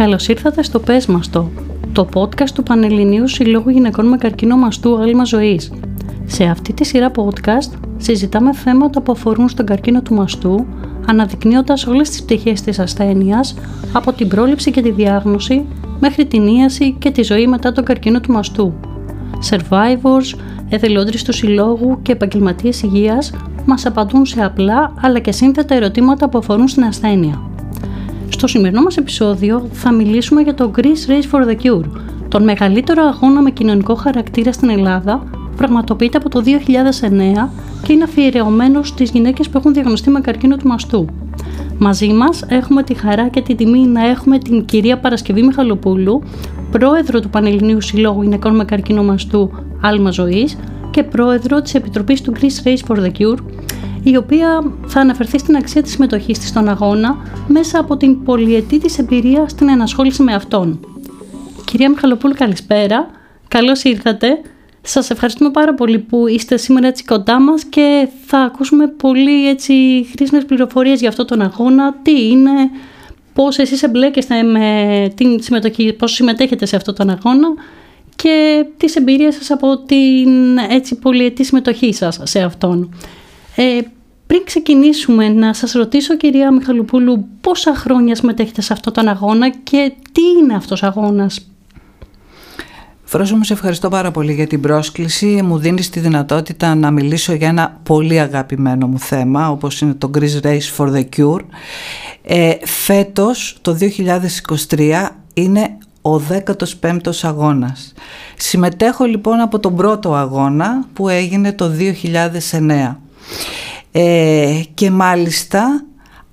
Καλώς ήρθατε στο Πες Μας Το, το podcast του Πανελληνίου Συλλόγου Γυναικών με Καρκίνο Μαστού Άλμα Ζωής. Σε αυτή τη σειρά podcast συζητάμε θέματα που αφορούν στον καρκίνο του μαστού, αναδεικνύοντας όλες τις πτυχές της ασθένειας, από την πρόληψη και τη διάγνωση, μέχρι την ίαση και τη ζωή μετά τον καρκίνο του μαστού. Survivors, εθελόντρες του συλλόγου και επαγγελματίες υγείας μας απαντούν σε απλά αλλά και σύνθετα ερωτήματα που αφορούν στην ασθένεια. Στο σημερινό μας επεισόδιο θα μιλήσουμε για το Greece Race for the Cure, τον μεγαλύτερο αγώνα με κοινωνικό χαρακτήρα στην Ελλάδα που πραγματοποιείται από το 2009 και είναι αφιερωμένος στις γυναίκες που έχουν διαγνωστεί με καρκίνο του μαστού. Μαζί μας έχουμε τη χαρά και τη τιμή να έχουμε την κυρία Παρασκευή Μιχαλοπούλου, πρόεδρο του Πανελληνίου Συλλόγου Γυναικών με Καρκίνο Μαστού Άλμα Ζωής και πρόεδρο της Επιτροπής του Greece Race for the Cure, η οποία θα αναφερθεί στην αξία της συμμετοχής της στον αγώνα μέσα από την πολυετή της εμπειρία στην ενασχόληση με αυτόν. Κυρία Μιχαλοπούλου, καλησπέρα. Καλώς ήρθατε. Σας ευχαριστούμε πάρα πολύ που είστε σήμερα έτσι κοντά μας και θα ακούσουμε πολύ έτσι χρήσιμες πληροφορίες για αυτό τον αγώνα, τι είναι, πώς εσείς εμπλέκεστε με την συμμετοχή, πώς συμμετέχετε σε αυτό τον αγώνα και τις εμπειρίες σας από την έτσι πολυετή συμμετοχή σας σε αυτόν. Ε, πριν ξεκινήσουμε να σας ρωτήσω κυρία Μιχαλοπούλου πόσα χρόνια συμμετέχετε σε αυτόν τον αγώνα και τι είναι αυτός ο αγώνας; Φρόσο μου σε ευχαριστώ πάρα πολύ για την πρόσκληση. Μου δίνεις τη δυνατότητα να μιλήσω για ένα πολύ αγαπημένο μου θέμα όπως είναι το Greece Race for the Cure. Ε, φέτος το 2023 είναι ο 15ος αγώνας. Συμμετέχω λοιπόν από τον πρώτο αγώνα που έγινε το 2009. Ε, και μάλιστα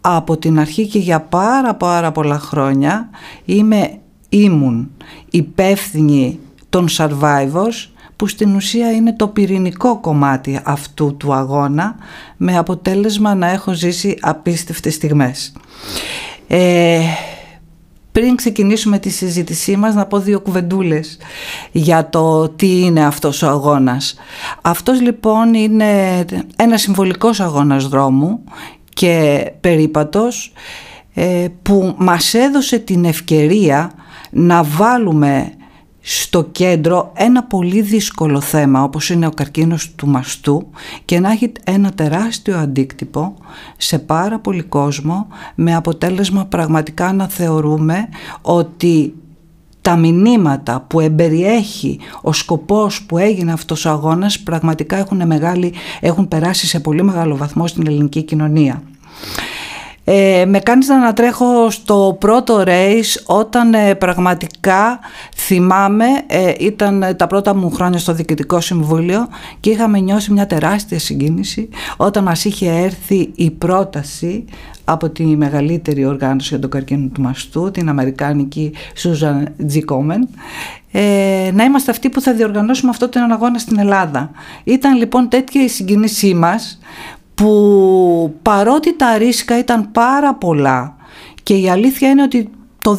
από την αρχή και για πάρα πάρα πολλά χρόνια είμαι, ήμουν υπεύθυνη των survivors που στην ουσία είναι το πυρηνικό κομμάτι αυτού του αγώνα με αποτέλεσμα να έχω ζήσει απίστευτες στιγμές. Ε, πριν ξεκινήσουμε τη συζήτησή μας να πω δύο κουβεντούλες για το τι είναι αυτός ο αγώνας. Αυτός λοιπόν είναι ένας συμβολικός αγώνας δρόμου και περίπατος ε, που μας έδωσε την ευκαιρία να βάλουμε στο κέντρο ένα πολύ δύσκολο θέμα όπως είναι ο καρκίνος του μαστού και να έχει ένα τεράστιο αντίκτυπο σε πάρα πολύ κόσμο με αποτέλεσμα πραγματικά να θεωρούμε ότι τα μηνύματα που εμπεριέχει ο σκοπός που έγινε αυτός ο αγώνας πραγματικά έχουν, μεγάλη, έχουν περάσει σε πολύ μεγάλο βαθμό στην ελληνική κοινωνία. Ε, με κάνεις να ανατρέχω στο πρώτο race όταν ε, πραγματικά θυμάμαι ε, ήταν τα πρώτα μου χρόνια στο Διοικητικό Συμβούλιο και είχαμε νιώσει μια τεράστια συγκίνηση όταν μας είχε έρθει η πρόταση από τη μεγαλύτερη οργάνωση για τον καρκίνο του μαστού, την Αμερικάνικη Susan G. Komen, ε, να είμαστε αυτοί που θα διοργανώσουμε αυτό τον αγώνα στην Ελλάδα. Ήταν λοιπόν τέτοια η συγκίνησή μας που παρότι τα ρίσκα ήταν πάρα πολλά και η αλήθεια είναι ότι το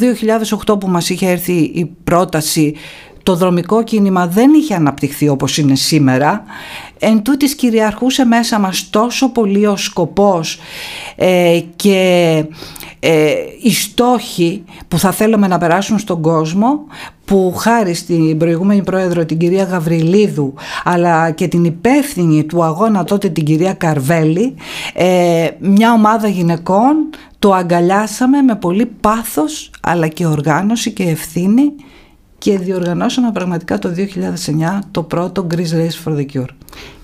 2008 που μας είχε έρθει η πρόταση το δρομικό κίνημα δεν είχε αναπτυχθεί όπως είναι σήμερα. Εν τούτης κυριαρχούσε μέσα μας τόσο πολύ ο σκοπός ε, και ε, οι στόχοι που θα θέλαμε να περάσουν στον κόσμο που χάρη στην προηγούμενη πρόεδρο την κυρία Γαβριλίδου αλλά και την υπεύθυνη του αγώνα τότε την κυρία Καρβέλη ε, μια ομάδα γυναικών το αγκαλιάσαμε με πολύ πάθος αλλά και οργάνωση και ευθύνη και διοργανώσαμε πραγματικά το 2009 το πρώτο Greece Race for the Cure.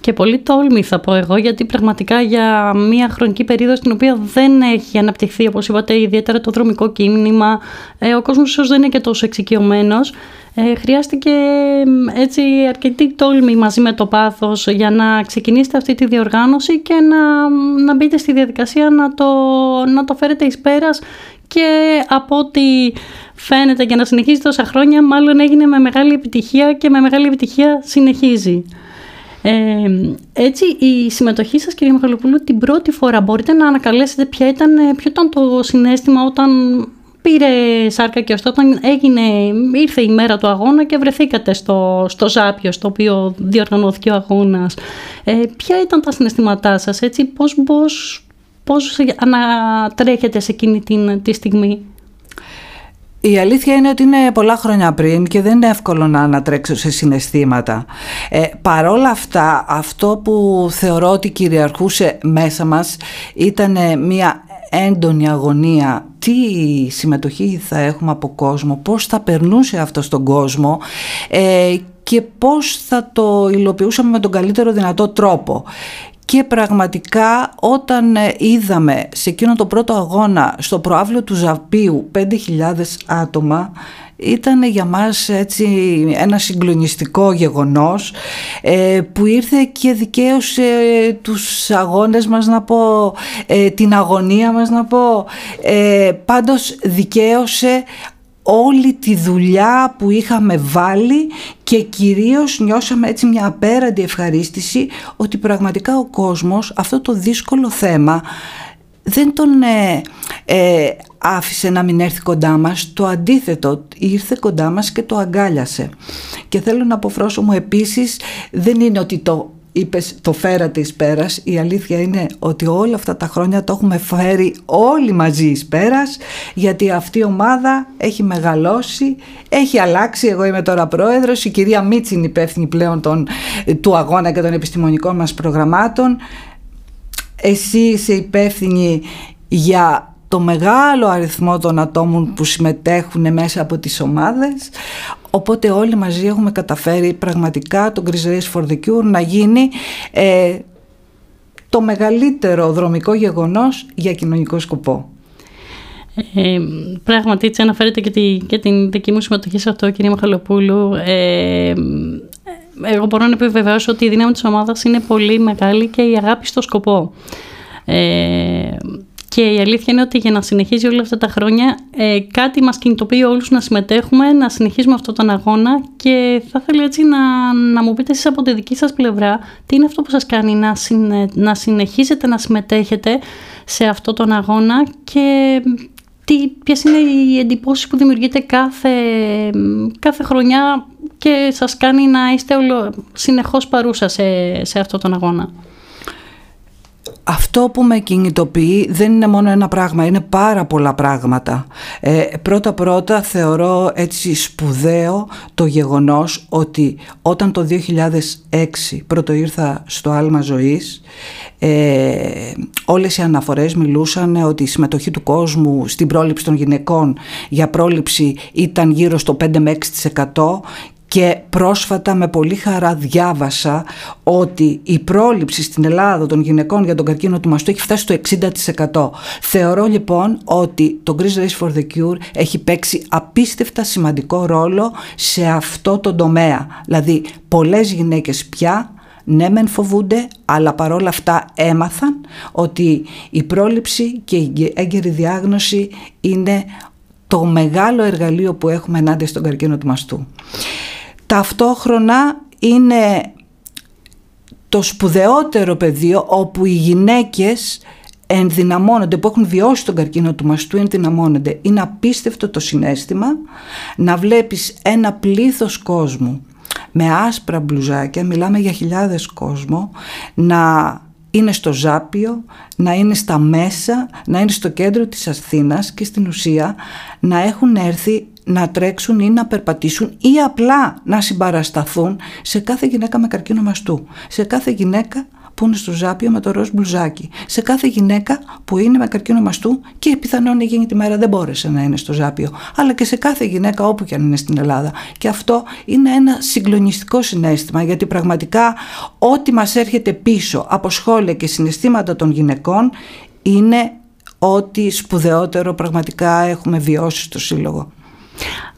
Και πολύ τόλμη θα πω εγώ, γιατί πραγματικά για μια χρονική περίοδο στην οποία δεν έχει αναπτυχθεί, όπως είπατε, ιδιαίτερα το δρομικό κίνημα, ε, ο κόσμος ίσως δεν είναι και τόσο εξοικειωμένος, ε, χρειάστηκε έτσι αρκετή τόλμη μαζί με το πάθος για να ξεκινήσετε αυτή τη διοργάνωση και να, να μπείτε στη διαδικασία να το, να το φέρετε εις πέρας και από ό,τι φαίνεται και να συνεχίζει τόσα χρόνια μάλλον έγινε με μεγάλη επιτυχία και με μεγάλη επιτυχία συνεχίζει. Ε, έτσι η συμμετοχή σας κυρία Μιχαλοπούλου την πρώτη φορά μπορείτε να ανακαλέσετε ποια ήταν, ποιο ήταν το συνέστημα όταν πήρε σάρκα και ωστόσο όταν έγινε, ήρθε η μέρα του αγώνα και βρεθήκατε στο, στο Ζάπιο στο οποίο διοργανώθηκε ο αγώνας. Ε, ποια ήταν τα συναισθήματά σας, έτσι, πώς, πώς, πώς ανατρέχετε σε εκείνη την, τη στιγμή; Η αλήθεια είναι ότι είναι πολλά χρόνια πριν και δεν είναι εύκολο να ανατρέξω σε συναισθήματα. Ε, παρόλα αυτά, αυτό που θεωρώ ότι κυριαρχούσε μέσα μας ήταν μια έντονη αγωνία τι συμμετοχή θα έχουμε από κόσμο, πώς θα περνούσε αυτό στον κόσμο ε, και πώς θα το υλοποιούσαμε με τον καλύτερο δυνατό τρόπο. Και πραγματικά όταν ε, είδαμε σε εκείνο το πρώτο αγώνα στο προάβλιο του Ζαπίου 5.000 άτομα ήταν για μας έτσι ένα συγκλονιστικό γεγονός ε, που ήρθε και δικαίωσε τους αγώνες μας να πω, ε, την αγωνία μας να πω, ε, πάντως δικαίωσε όλη τη δουλειά που είχαμε βάλει και κυρίως νιώσαμε έτσι μια απέραντη ευχαρίστηση ότι πραγματικά ο κόσμος αυτό το δύσκολο θέμα δεν τον ε, ε, άφησε να μην έρθει κοντά μας, το αντίθετο ήρθε κοντά μας και το αγκάλιασε. Και θέλω να αποφρώσω μου επίσης δεν είναι ότι το είπες το φέρατε εις πέρας. Η αλήθεια είναι ότι όλα αυτά τα χρόνια το έχουμε φέρει όλοι μαζί εις πέρας γιατί αυτή η ομάδα έχει μεγαλώσει έχει αλλάξει, εγώ είμαι τώρα πρόεδρος. Η κυρία Μίτση είναι υπεύθυνη πλέον των, του αγώνα και των επιστημονικών μας προγραμμάτων. Εσύ είσαι υπεύθυνη για το μεγάλο αριθμό των ατόμων που συμμετέχουν μέσα από τις ομάδες. Οπότε όλοι μαζί έχουμε καταφέρει πραγματικά το Greece Race for the Cure να γίνει ε, το μεγαλύτερο δρομικό γεγονός για κοινωνικό σκοπό. Ε, πράγματι έτσι αναφέρεται και, τη, και την δική μου συμμετοχή σε αυτό κυρία Μαχαλοπούλου ε, εγώ μπορώ να επιβεβαιώσω ότι η δύναμη της ομάδας είναι πολύ μεγάλη και η αγάπη στο σκοπό. Ε, και η αλήθεια είναι ότι για να συνεχίζει όλα αυτά τα χρόνια ε, κάτι μας κινητοποιεί όλους να συμμετέχουμε, να συνεχίσουμε αυτόν τον αγώνα και θα ήθελα έτσι να, να μου πείτε εσείς από τη δική σας πλευρά τι είναι αυτό που σας κάνει να, να συνεχίζετε να συμμετέχετε σε αυτόν τον αγώνα και τι, ποιες είναι οι εντυπώσεις που δημιουργείτε κάθε, κάθε χρονιά και σας κάνει να είστε όλο, συνεχώς παρούσα σε, σε αυτόν τον αγώνα; Αυτό που με κινητοποιεί δεν είναι μόνο ένα πράγμα, είναι πάρα πολλά πράγματα. Ε, πρώτα πρώτα θεωρώ έτσι σπουδαίο το γεγονός ότι όταν το 2006 πρώτο ήρθα στο άλμα ζωής ε, όλες οι αναφορές μιλούσαν ότι η συμμετοχή του κόσμου στην πρόληψη των γυναικών για πρόληψη ήταν γύρω στο 5 με 6% και πρόσφατα με πολύ χαρά διάβασα ότι η πρόληψη στην Ελλάδα των γυναικών για τον καρκίνο του μαστού έχει φτάσει στο 60%. Θεωρώ λοιπόν ότι το Greece Race for the Cure έχει παίξει απίστευτα σημαντικό ρόλο σε αυτό το τομέα. Δηλαδή πολλές γυναίκες πια ναι μεν φοβούνται αλλά παρόλα αυτά έμαθαν ότι η πρόληψη και η έγκαιρη διάγνωση είναι το μεγάλο εργαλείο που έχουμε ενάντια στον καρκίνο του μαστού. Ταυτόχρονα είναι το σπουδαιότερο πεδίο όπου οι γυναίκες ενδυναμώνονται, που έχουν βιώσει τον καρκίνο του μαστού ενδυναμώνονται. Είναι απίστευτο το συνέστημα να βλέπεις ένα πλήθος κόσμου με άσπρα μπλουζάκια, μιλάμε για χιλιάδες κόσμο, να είναι στο Ζάπιο, να είναι στα μέσα, να είναι στο κέντρο της Αθήνας και στην ουσία να έχουν έρθει να τρέξουν ή να περπατήσουν ή απλά να συμπαρασταθούν σε κάθε γυναίκα με καρκίνο μαστού, σε κάθε γυναίκα που είναι στο ζάπιο με το ροζ μπλουζάκι, σε κάθε γυναίκα που είναι με καρκίνο μαστού και πιθανόν εκείνη τη μέρα δεν μπόρεσε να είναι στο ζάπιο, αλλά και σε κάθε γυναίκα όπου και αν είναι στην Ελλάδα. Και αυτό είναι ένα συγκλονιστικό συνέστημα, γιατί πραγματικά ό,τι μας έρχεται πίσω από σχόλια και συναισθήματα των γυναικών είναι ό,τι σπουδαιότερο πραγματικά έχουμε βιώσει στο Σύλλογο.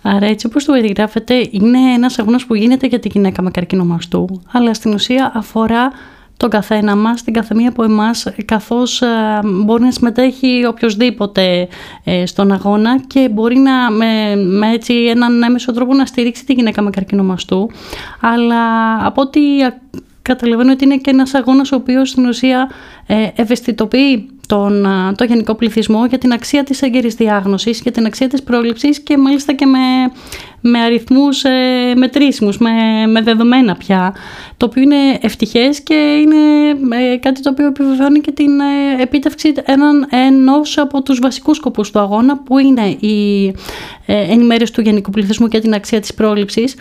Άρα έτσι όπως το περιγράφετε είναι ένας αγώνας που γίνεται για τη γυναίκα με καρκίνο μαστού αλλά στην ουσία αφορά τον καθένα μας, την καθεμία από εμάς καθώς ε, μπορεί να συμμετέχει οποιοδήποτε ε, στον αγώνα και μπορεί να με, με έτσι έναν έμεσο τρόπο να στηρίξει τη γυναίκα με καρκίνο μαστού. Αλλά από ό,τι καταλαβαίνω ότι είναι και ένας αγώνας ο οποίος στην ουσία ε, ευαισθητοποιεί τον, το γενικό πληθυσμό για την αξία της έγκαιρης διάγνωσης, για την αξία της πρόληψης και μάλιστα και με, με αριθμούς ε, μετρήσιμους, με, με δεδομένα πια, το οποίο είναι ευτυχές και είναι ε, κάτι το οποίο επιβεβαιώνει και την ε, επίτευξη έναν, ενός από τους βασικούς σκοπούς του αγώνα, που είναι η ε, ενημέρωση του γενικού πληθυσμού για την αξία της πρόληψης,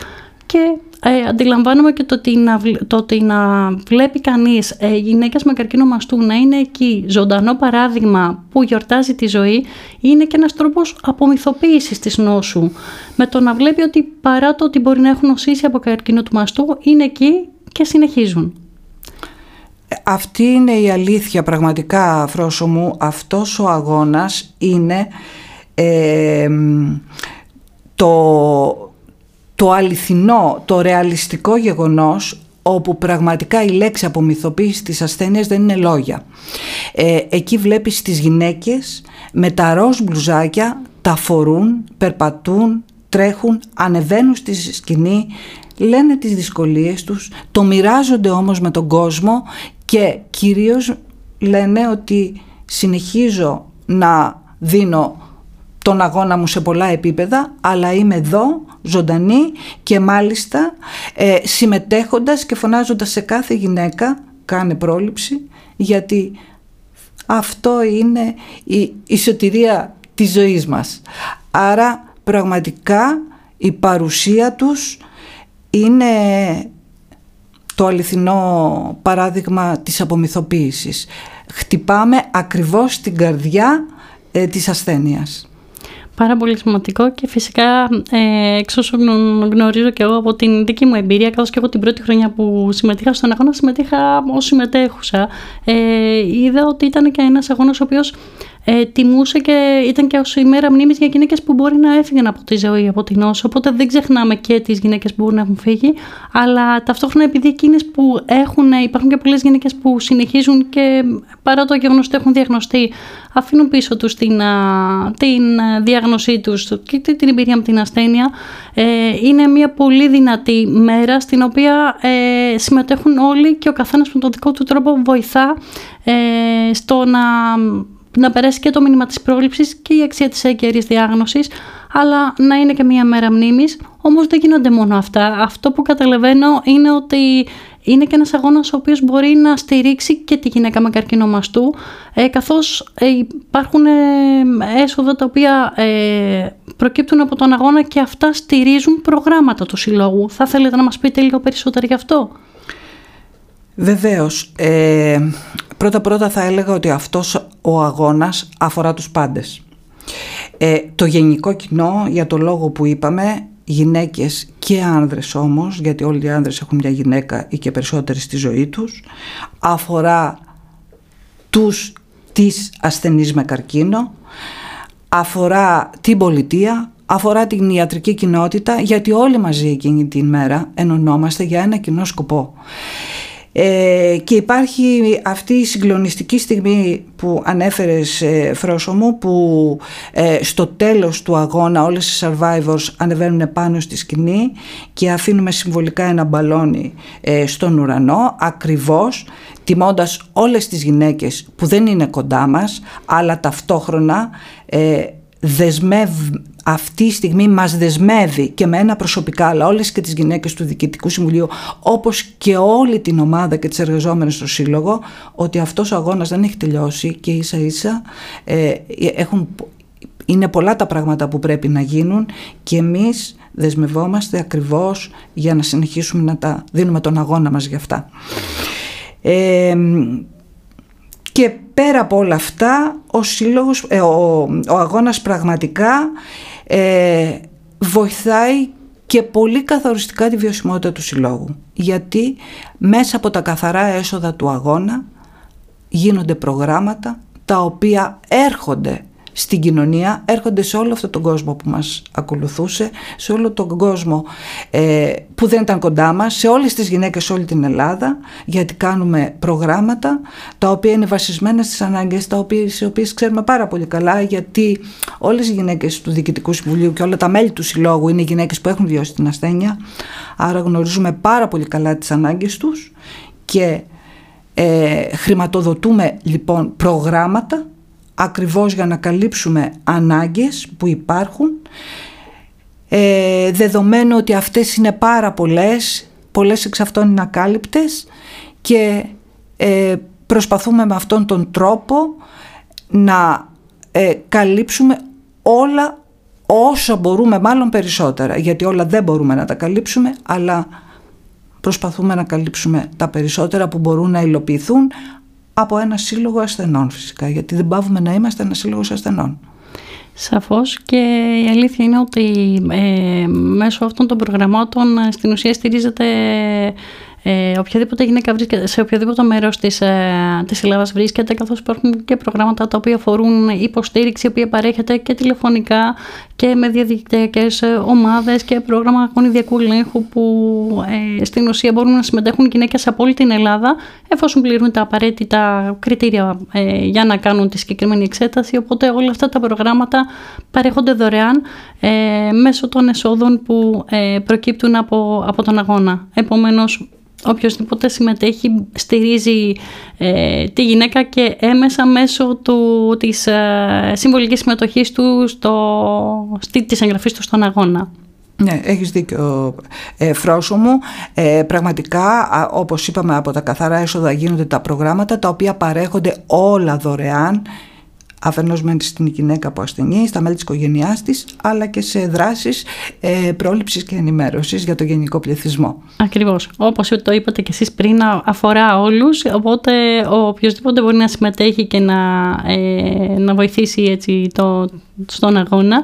και ε, αντιλαμβάνομαι και το ότι να, το ότι να βλέπει κανείς ε, γυναίκες με καρκίνο μαστού να είναι εκεί ζωντανό παράδειγμα που γιορτάζει τη ζωή είναι και ένας τρόπος απομυθοποίησης της νόσου με το να βλέπει ότι παρά το ότι μπορεί να έχουν νοσήσει από καρκίνο του μαστού είναι εκεί και συνεχίζουν. Αυτή είναι η αλήθεια πραγματικά Φρόσο μου αυτός ο αγώνας είναι ε, το το αληθινό, το ρεαλιστικό γεγονός όπου πραγματικά η λέξη απομυθοποίηση της ασθένειας δεν είναι λόγια. Ε, εκεί βλέπεις τις γυναίκες με τα ροζ μπλουζάκια, τα φορούν, περπατούν, τρέχουν, ανεβαίνουν στη σκηνή, λένε τις δυσκολίες τους, το μοιράζονται όμως με τον κόσμο και κυρίως λένε ότι συνεχίζω να δίνω τον αγώνα μου σε πολλά επίπεδα, αλλά είμαι εδώ ζωντανή και μάλιστα ε, συμμετέχοντας και φωνάζοντας σε κάθε γυναίκα κάνε πρόληψη γιατί αυτό είναι η, η σωτηρία της ζωής μας. Άρα πραγματικά η παρουσία τους είναι το αληθινό παράδειγμα της απομυθοποίησης. Χτυπάμε ακριβώς την καρδιά ε, της ασθένειας. Πάρα πολύ σημαντικό και φυσικά ε, εξ όσο γνωρίζω και εγώ από την δική μου εμπειρία καθώς και εγώ την πρώτη χρονιά που συμμετείχα στον αγώνα συμμετείχα ως συμμετέχουσα. Ε, είδα ότι ήταν και ένας αγώνας ο οποίος ε, τιμούσε και ήταν και ως ημέρα μνήμης για γυναίκες που μπορεί να έφυγαν από τη ζωή, από την νόσο. Οπότε δεν ξεχνάμε και τις γυναίκες που μπορεί να έχουν φύγει, αλλά ταυτόχρονα επειδή εκείνες που έχουν, υπάρχουν και πολλές γυναίκες που συνεχίζουν και παρά το γεγονός ότι έχουν διαγνωστεί, αφήνουν πίσω τους την, την διάγνωσή τους και την εμπειρία με την ασθένεια. Ε, είναι μια πολύ δυνατή μέρα στην οποία ε, συμμετέχουν όλοι και ο καθένας με τον δικό του τρόπο βοηθά ε, στο να να περάσει και το μήνυμα της πρόληψης και η αξία της έγκαιρης διάγνωσης, αλλά να είναι και μια μέρα μνήμης. Όμως δεν γίνονται μόνο αυτά. Αυτό που καταλαβαίνω είναι ότι είναι και ένας αγώνας ο οποίος μπορεί να στηρίξει και τη γυναίκα με καρκίνο μαστού, ε, καθώς ε, υπάρχουν ε, έσοδα τα οποία ε, προκύπτουν από τον αγώνα και αυτά στηρίζουν προγράμματα του Συλλόγου. Θα θέλετε να μας πείτε λίγο περισσότερο γι' αυτό; Βεβαίως. Ε, πρώτα πρώτα θα έλεγα ότι αυτός ο αγώνας αφορά τους πάντες. Ε, το γενικό κοινό, για το λόγο που είπαμε, γυναίκες και άνδρες όμως, γιατί όλοι οι άνδρες έχουν μια γυναίκα ή και περισσότεροι στη ζωή τους, αφορά τους τις ασθενείς με καρκίνο, αφορά την πολιτεία, αφορά την ιατρική κοινότητα, γιατί όλοι μαζί εκείνη την μέρα ενωνόμαστε για ένα κοινό σκοπό. Ε, και υπάρχει αυτή η συγκλονιστική στιγμή που ανέφερες ε, Φρόσο μου που ε, στο τέλος του αγώνα όλες οι survivors ανεβαίνουν πάνω στη σκηνή και αφήνουμε συμβολικά ένα μπαλόνι ε, στον ουρανό ακριβώς τιμώντας όλες τις γυναίκες που δεν είναι κοντά μας αλλά ταυτόχρονα ε, δεσμεύ, αυτή η στιγμή μας δεσμεύει και με ένα προσωπικά αλλά όλες και τις γυναίκες του Διοικητικού Συμβουλίου όπως και όλη την ομάδα και τις εργαζόμενες στο Σύλλογο ότι αυτός ο αγώνας δεν έχει τελειώσει και ίσα ίσα ε, έχουν, είναι πολλά τα πράγματα που πρέπει να γίνουν και εμείς δεσμευόμαστε ακριβώς για να συνεχίσουμε να τα δίνουμε τον αγώνα μας για αυτά. Ε, και πέρα από όλα αυτά ο, σύλλογος, ε, ο, ο αγώνας πραγματικά ε, βοηθάει και πολύ καθοριστικά τη βιωσιμότητα του συλλόγου. Γιατί μέσα από τα καθαρά έσοδα του αγώνα γίνονται προγράμματα τα οποία έρχονται στην κοινωνία έρχονται σε όλο αυτόν τον κόσμο που μας ακολουθούσε, σε όλο τον κόσμο ε, που δεν ήταν κοντά μας, σε όλες τις γυναίκες σε όλη την Ελλάδα, γιατί κάνουμε προγράμματα τα οποία είναι βασισμένα στις ανάγκες, τα οποία, σε οποίες ξέρουμε πάρα πολύ καλά, γιατί όλες οι γυναίκες του Διοικητικού Συμβουλίου και όλα τα μέλη του Συλλόγου είναι γυναίκες που έχουν βιώσει την ασθένεια, άρα γνωρίζουμε πάρα πολύ καλά τις ανάγκες τους και ε, χρηματοδοτούμε λοιπόν προγράμματα ακριβώς για να καλύψουμε ανάγκες που υπάρχουν ε, δεδομένου ότι αυτές είναι πάρα πολλές, πολλές εξ αυτών είναι ακάλυπτες και ε, προσπαθούμε με αυτόν τον τρόπο να ε, καλύψουμε όλα όσο μπορούμε, μάλλον περισσότερα, γιατί όλα δεν μπορούμε να τα καλύψουμε, αλλά προσπαθούμε να καλύψουμε τα περισσότερα που μπορούν να υλοποιηθούν από ένα σύλλογο ασθενών φυσικά, γιατί δεν πάβουμε να είμαστε ένα σύλλογο ασθενών. Σαφώς και η αλήθεια είναι ότι ε, μέσω αυτών των προγραμμάτων ε, στην ουσία στηρίζεται ε, οποιαδήποτε γυναίκα βρίσκεται, σε οποιοδήποτε μέρος της ε, της Ελλάδας βρίσκεται, καθώς υπάρχουν και προγράμματα τα οποία αφορούν υποστήριξη, η οποία παρέχεται και τηλεφωνικά και με διαδικτυακές ομάδες και πρόγραμμα γονιδιακού ελέγχου που ε, στην ουσία μπορούν να συμμετέχουν γυναίκες από όλη την Ελλάδα, εφόσον πληρούν τα απαραίτητα κριτήρια ε, για να κάνουν τη συγκεκριμένη εξέταση. Οπότε όλα αυτά τα προγράμματα παρέχονται δωρεάν ε, μέσω των εσόδων που ε, προκύπτουν από, από τον αγώνα. Επομένως, οποιοδήποτε συμμετέχει στηρίζει ε, τη γυναίκα και έμεσα μέσω του, της ε, συμβολικής συμμετοχής του στο, στη, της εγγραφής του στον αγώνα. Ναι, έχεις δίκιο ε, Φρόσο μου. Ε, πραγματικά, όπως είπαμε, από τα καθαρά έσοδα γίνονται τα προγράμματα τα οποία παρέχονται όλα δωρεάν αφενός μεν στην γυναίκα που ασθενεί, στα μέλη της οικογένειάς της, αλλά και σε δράσεις ε, πρόληψης και ενημέρωσης για το γενικό πληθυσμό. Ακριβώς. Όπως το είπατε και εσείς πριν, αφορά όλους, οπότε ο οποιοδήποτε μπορεί να συμμετέχει και να, ε, να βοηθήσει έτσι το, στον αγώνα,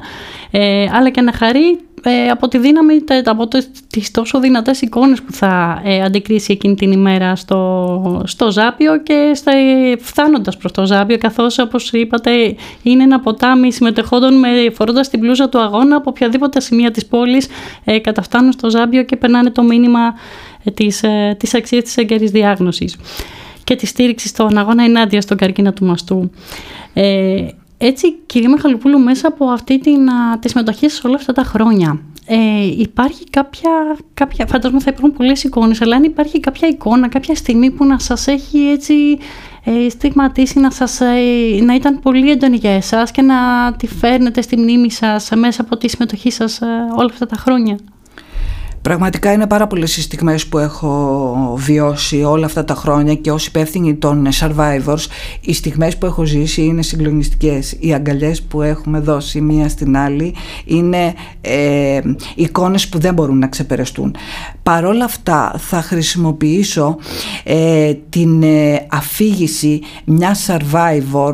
ε, αλλά και να χαρεί ε, από τη δύναμη, από τις τόσο δυνατές εικόνες που θα ε, αντικρίσει εκείνη την ημέρα στο, στο Ζάπιο και στα, φτάνοντας προς το Ζάπιο καθώς όπως είπατε είναι ένα ποτάμι συμμετεχόντων με, φορώντας την πλούζα του αγώνα από οποιαδήποτε σημεία της πόλης ε, καταφτάνουν στο Ζάπιο και περνάνε το μήνυμα ε, της, ε, της αξίας της έγκαιρης διάγνωσης και της στήριξης στον αγώνα ενάντια στον καρκίνο του μαστού. Ε, έτσι, κυρία Μαχαλοπούλου, μέσα από αυτή την, α, τη συμμετοχή σε όλα αυτά τα χρόνια, ε, υπάρχει κάποια, κάποια, φαντάζομαι θα υπάρχουν πολλές εικόνες, αλλά αν υπάρχει κάποια εικόνα, κάποια στιγμή που να σας έχει έτσι ε, στιγματίσει, να, σας, ε, να ήταν πολύ έντονη για εσάς και να τη φέρνετε στη μνήμη σας μέσα από τη συμμετοχή σας ε, όλα αυτά τα χρόνια; Πραγματικά είναι πάρα πολλές οι στιγμές που έχω βιώσει όλα αυτά τα χρόνια και ως υπεύθυνοι των survivors οι στιγμές που έχω ζήσει είναι συγκλονιστικές. Οι αγκαλιές που έχουμε δώσει μία στην άλλη είναι ε, εικόνες που δεν μπορούν να ξεπεραστούν. Παρόλα αυτά θα χρησιμοποιήσω ε, την ε, αφήγηση μιας survivor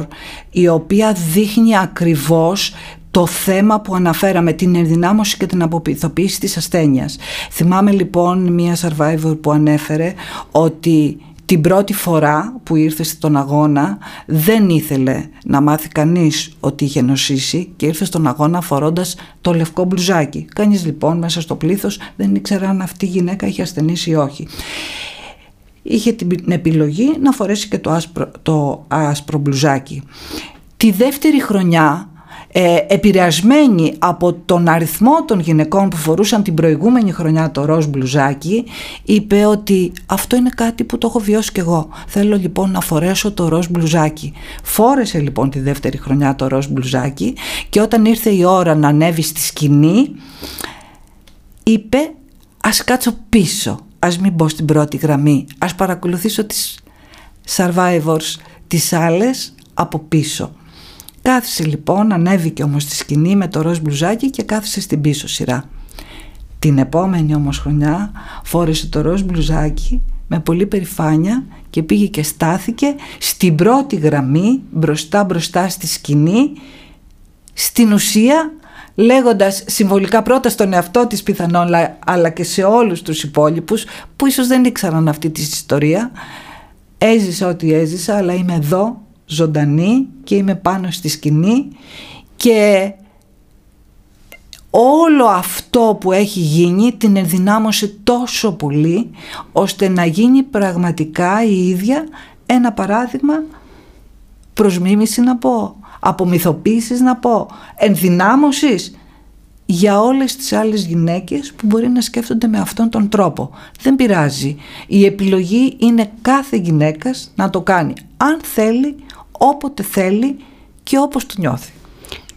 η οποία δείχνει ακριβώς το θέμα που αναφέραμε, την ενδυνάμωση και την αποποιηθοποίηση της ασθένειας. Θυμάμαι λοιπόν μία survivor που ανέφερε ότι την πρώτη φορά που ήρθε στον αγώνα δεν ήθελε να μάθει κανείς ότι είχε νοσήσει και ήρθε στον αγώνα φορώντας το λευκό μπλουζάκι. Κανείς λοιπόν μέσα στο πλήθος δεν ήξερε αν αυτή η γυναίκα είχε ασθενήσει ή όχι. Είχε την επιλογή να φορέσει και το άσπρο, το άσπρο μπλουζάκι. Τη δεύτερη χρονιά ε, επηρεασμένη από τον αριθμό των γυναικών που φορούσαν την προηγούμενη χρονιά το ροζ μπλουζάκι είπε ότι αυτό είναι κάτι που το έχω βιώσει κι εγώ. Θέλω λοιπόν να φορέσω το ροζ μπλουζάκι. Φόρεσε λοιπόν τη δεύτερη χρονιά το ροζ μπλουζάκι και όταν ήρθε η ώρα να ανέβει στη σκηνή είπε ας κάτσω πίσω ας μην μπω στην πρώτη γραμμή ας παρακολουθήσω τις survivors τις άλλες από πίσω Κάθισε λοιπόν, ανέβηκε όμως στη σκηνή με το ροζ μπλουζάκι και κάθισε στην πίσω σειρά. Την επόμενη όμως χρονιά φόρεσε το ροζ μπλουζάκι με πολύ περηφάνεια και πήγε και στάθηκε στην πρώτη γραμμή μπροστά μπροστά στη σκηνή στην ουσία λέγοντας συμβολικά πρώτα στον εαυτό της πιθανόν αλλά και σε όλους τους υπόλοιπους που ίσως δεν ήξεραν αυτή τη ιστορία έζησα ό,τι έζησα αλλά είμαι εδώ ζωντανή και είμαι πάνω στη σκηνή και όλο αυτό που έχει γίνει την ενδυνάμωσε τόσο πολύ ώστε να γίνει πραγματικά η ίδια ένα παράδειγμα προς μίμηση να πω, απομυθοποίησης να πω, ενδυνάμωσης για όλες τις άλλες γυναίκες που μπορεί να σκέφτονται με αυτόν τον τρόπο. Δεν πειράζει. Η επιλογή είναι κάθε γυναίκας να το κάνει αν θέλει, όποτε θέλει και όπως το νιώθει.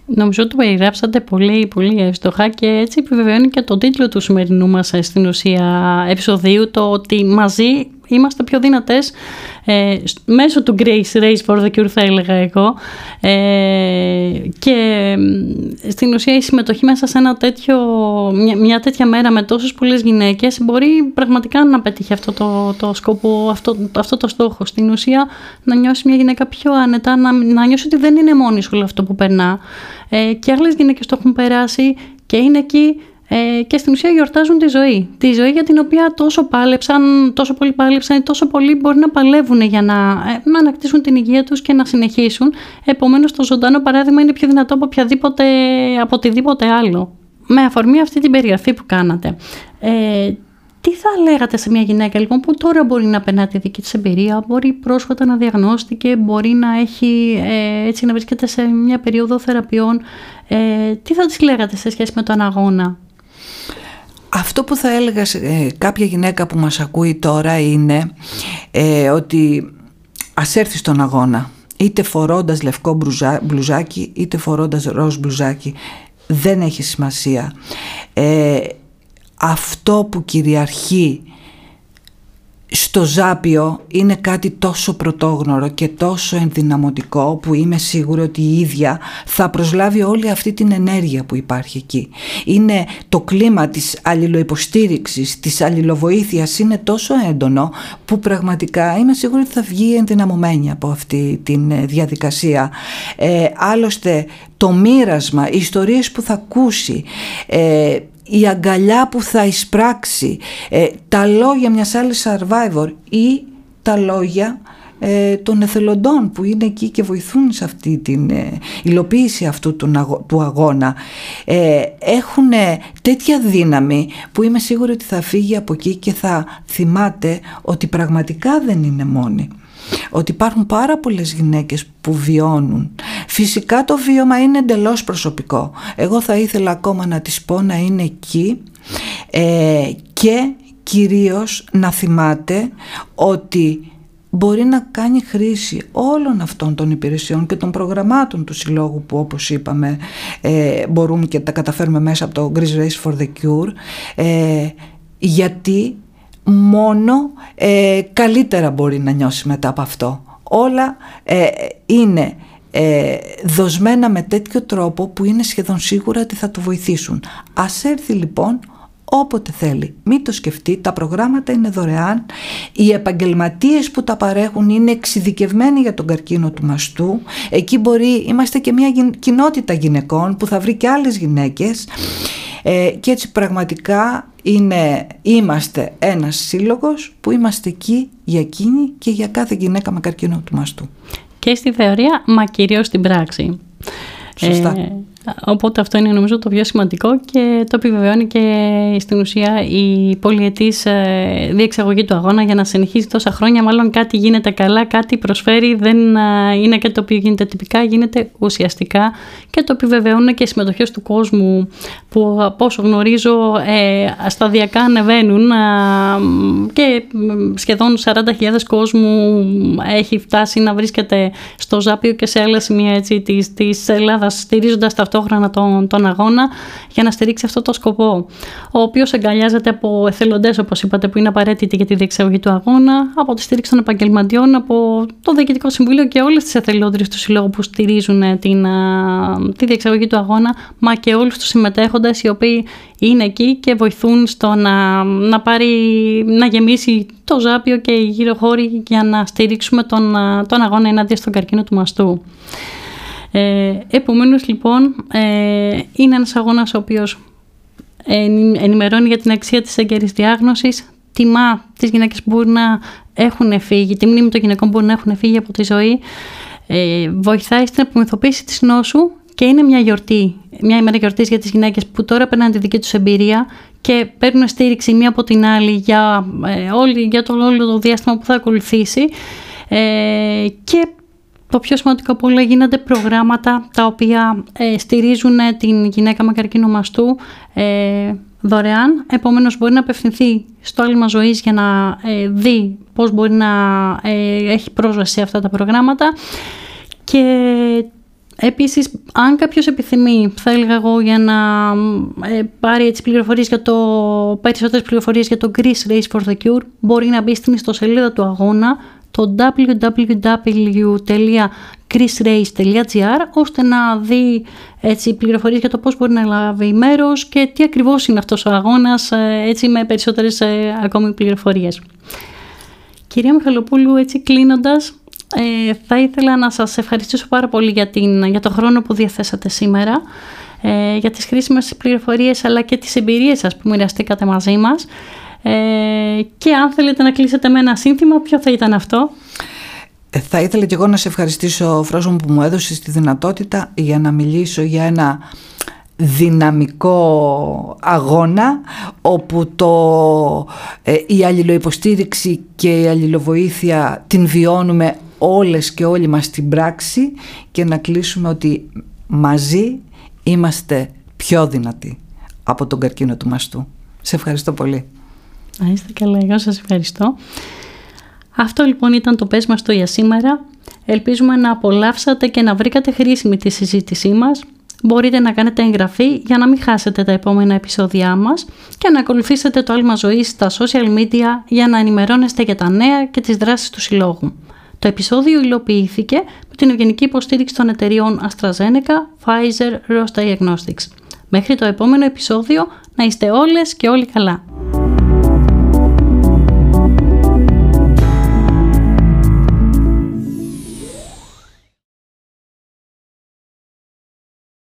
Νομίζω ότι περιγράψατε πολύ, πολύ εύστοχα και έτσι επιβεβαιώνει και το τίτλο του σημερινού μας ε, στην ουσία επεισοδίου το ότι μαζί είμαστε πιο δυνατές ε, μέσω του Grace Race for the Cure θα έλεγα εγώ ε, και στην ουσία η συμμετοχή μέσα σε ένα τέτοιο, μια, μια τέτοια μέρα με τόσες πολλές γυναίκες μπορεί πραγματικά να πετύχει αυτό το, το σκόπο, αυτό, αυτό το στόχο. Στην ουσία να νιώσει μια γυναίκα πιο άνετα, να, να νιώσει ότι δεν είναι μόνη όλο αυτό που περνά ε, και άλλες γυναίκες το έχουν περάσει και είναι εκεί ε, και στην ουσία γιορτάζουν τη ζωή. Τη ζωή για την οποία τόσο πάλεψαν, τόσο πολύ πάλεψαν, τόσο πολύ μπορεί να παλεύουν για να, ε, να ανακτήσουν την υγεία τους και να συνεχίσουν. Επομένως το ζωντανό παράδειγμα είναι πιο δυνατό από, οποιαδήποτε, από οτιδήποτε άλλο. Με αφορμή αυτή την περιγραφή που κάνατε. Ε, τι θα λέγατε σε μια γυναίκα λοιπόν που τώρα μπορεί να περνά τη δική της εμπειρία, μπορεί πρόσφατα να διαγνώστηκε, μπορεί να έχει ε, έτσι να βρίσκεται σε μια περίοδο θεραπείων. Ε, τι θα της λέγατε σε σχέση με τον αγώνα; Αυτό που θα έλεγα σε ε, κάποια γυναίκα που μας ακούει τώρα είναι ε, ότι ας έρθει στον αγώνα. Είτε φορώντας λευκό μπλουζάκι είτε φορώντας ροζ μπλουζάκι. Δεν έχει σημασία. Ε, αυτό που κυριαρχεί στο Ζάπιο είναι κάτι τόσο πρωτόγνωρο και τόσο ενδυναμωτικό που είμαι σίγουρη ότι η ίδια θα προσλάβει όλη αυτή την ενέργεια που υπάρχει εκεί. Είναι το κλίμα της αλληλοϊποστήριξης, της αλληλοβοήθειας είναι τόσο έντονο που πραγματικά είμαι σίγουρη ότι θα βγει ενδυναμωμένη από αυτή τη ε, διαδικασία. Ε, άλλωστε το μοίρασμα, οι ιστορίες που θα ακούσει, ε, η αγκαλιά που θα εισπράξει, ε, τα λόγια μιας άλλης survivor ή τα λόγια ε, των εθελοντών που είναι εκεί και βοηθούν σε αυτή την ε, υλοποίηση αυτού του, του αγώνα ε, έχουν τέτοια δύναμη που είμαι σίγουρη ότι θα φύγει από εκεί και θα θυμάται ότι πραγματικά δεν είναι μόνη ότι υπάρχουν πάρα πολλές γυναίκες που βιώνουν. Φυσικά το βίωμα είναι εντελώς προσωπικό. Εγώ θα ήθελα ακόμα να τις πω να είναι εκεί ε, και κυρίως να θυμάται ότι μπορεί να κάνει χρήση όλων αυτών των υπηρεσιών και των προγραμμάτων του Συλλόγου που όπως είπαμε ε, μπορούμε και τα καταφέρουμε μέσα από το Greece Race for the Cure ε, γιατί μόνο ε, καλύτερα μπορεί να νιώσει μετά από αυτό. Όλα ε, είναι ε, δοσμένα με τέτοιο τρόπο που είναι σχεδόν σίγουρα ότι θα το βοηθήσουν. Ας έρθει λοιπόν όποτε θέλει. Μην το σκεφτεί, τα προγράμματα είναι δωρεάν, οι επαγγελματίες που τα παρέχουν είναι εξειδικευμένοι για τον καρκίνο του μαστού, εκεί μπορεί, είμαστε και μια κοινότητα γυναικών που θα βρει και άλλες γυναίκες ε, και έτσι πραγματικά είναι, είμαστε ένας σύλλογος που είμαστε εκεί για εκείνη και για κάθε γυναίκα με καρκίνο του μαστού. Και στη θεωρία, μα κυρίως στην πράξη. Σωστά. Ε, Οπότε αυτό είναι νομίζω το πιο σημαντικό και το επιβεβαιώνει και στην ουσία η πολυετής ε, διεξαγωγή του αγώνα για να συνεχίζει τόσα χρόνια. Μάλλον κάτι γίνεται καλά, κάτι προσφέρει, δεν ε, είναι κάτι το οποίο γίνεται τυπικά, γίνεται ουσιαστικά και το επιβεβαιώνουν και οι συμμετοχές του κόσμου που από όσο γνωρίζω ε, σταδιακά ανεβαίνουν και σχεδόν 40.000 κόσμου έχει φτάσει να βρίσκεται στο Ζάπιο και σε άλλα σημεία έτσι, της, της Ελλάδας στηρίζοντας τα ταυτόχρονα τον, τον αγώνα για να στηρίξει αυτό το σκοπό. Ο οποίος εγκαλιάζεται από εθελοντές, όπως είπατε, που είναι απαραίτητοι για τη διεξαγωγή του αγώνα, από τη στήριξη των επαγγελματιών, από το Διοικητικό Συμβούλιο και όλες τις εθελόντριε του Συλλόγου που στηρίζουν ε, την, τη διεξαγωγή του αγώνα, μα και όλους τους συμμετέχοντες οι οποίοι είναι εκεί και βοηθούν στο να, να, πάρει, να γεμίσει το ζάπιο και οι γύρω χώροι για να στηρίξουμε τον, τον αγώνα ενάντια στον καρκίνο του μαστού. Ε, επομένως λοιπόν ε, είναι ένας αγώνας ο οποίος ενημερώνει για την αξία της έγκαιρης διάγνωσης, τιμά τις γυναίκες που μπορεί να έχουν φύγει, τη μνήμη των γυναικών που μπορεί να έχουν φύγει από τη ζωή, ε, βοηθάει στην απομυθοποίηση της νόσου και είναι μια γιορτή, μια ημέρα γιορτής για τις γυναίκες που τώρα περνάνε τη δική τους εμπειρία και παίρνουν στήριξη μία από την άλλη για, ε, όλη, για το όλο το διάστημα που θα ακολουθήσει. Ε, και το πιο σημαντικό από όλα γίνονται προγράμματα τα οποία ε, στηρίζουν την γυναίκα με καρκίνο μαστού ε, δωρεάν. Επομένως μπορεί να απευθυνθεί στο άλμα ζωής για να ε, δει πώς μπορεί να ε, έχει πρόσβαση σε αυτά τα προγράμματα και Επίσης, αν κάποιος επιθυμεί, θα έλεγα εγώ, για να ε, πάρει έτσι πληροφορίες για το, περισσότερες πληροφορίες για το Greece Race for the Cure, μπορεί να μπει στην ιστοσελίδα του αγώνα, το www.chrisrace.gr ώστε να δει έτσι, πληροφορίες για το πώς μπορεί να λάβει μέρος και τι ακριβώς είναι αυτός ο αγώνας ε, έτσι, με περισσότερες ε, ακόμη πληροφορίες. Κυρία Μιχαλοπούλου, έτσι κλείνοντας, ε, θα ήθελα να σας ευχαριστήσω πάρα πολύ για, την, για το χρόνο που διαθέσατε σήμερα, ε, για τις χρήσιμες πληροφορίες αλλά και τις εμπειρίες σας που μοιραστήκατε μαζί μας. Ε, και αν θέλετε να κλείσετε με ένα σύνθημα, ποιο θα ήταν αυτό; Ε, θα ήθελα και εγώ να σε ευχαριστήσω, Φρόσον, που μου έδωσες τη δυνατότητα για να μιλήσω για ένα δυναμικό αγώνα όπου το, ε, η αλληλοϊποστήριξη και η αλληλοβοήθεια την βιώνουμε όλες και όλοι μας στην πράξη και να κλείσουμε ότι μαζί είμαστε πιο δυνατοί από τον καρκίνο του μαστού. Σε ευχαριστώ πολύ. Να είστε καλά, εγώ σας ευχαριστώ. Αυτό λοιπόν ήταν το πες μας το για σήμερα. Ελπίζουμε να απολαύσατε και να βρήκατε χρήσιμη τη συζήτησή μας. Μπορείτε να κάνετε εγγραφή για να μην χάσετε τα επόμενα επεισόδια μας και να ακολουθήσετε το άλμα ζωής στα social media για να ενημερώνεστε για τα νέα και τις δράσεις του Συλλόγου. Το επεισόδιο υλοποιήθηκε με την ευγενική υποστήριξη των εταιριών AstraZeneca, Pfizer, Roche Diagnostics. Μέχρι το επόμενο επεισόδιο να είστε όλες και όλοι καλά.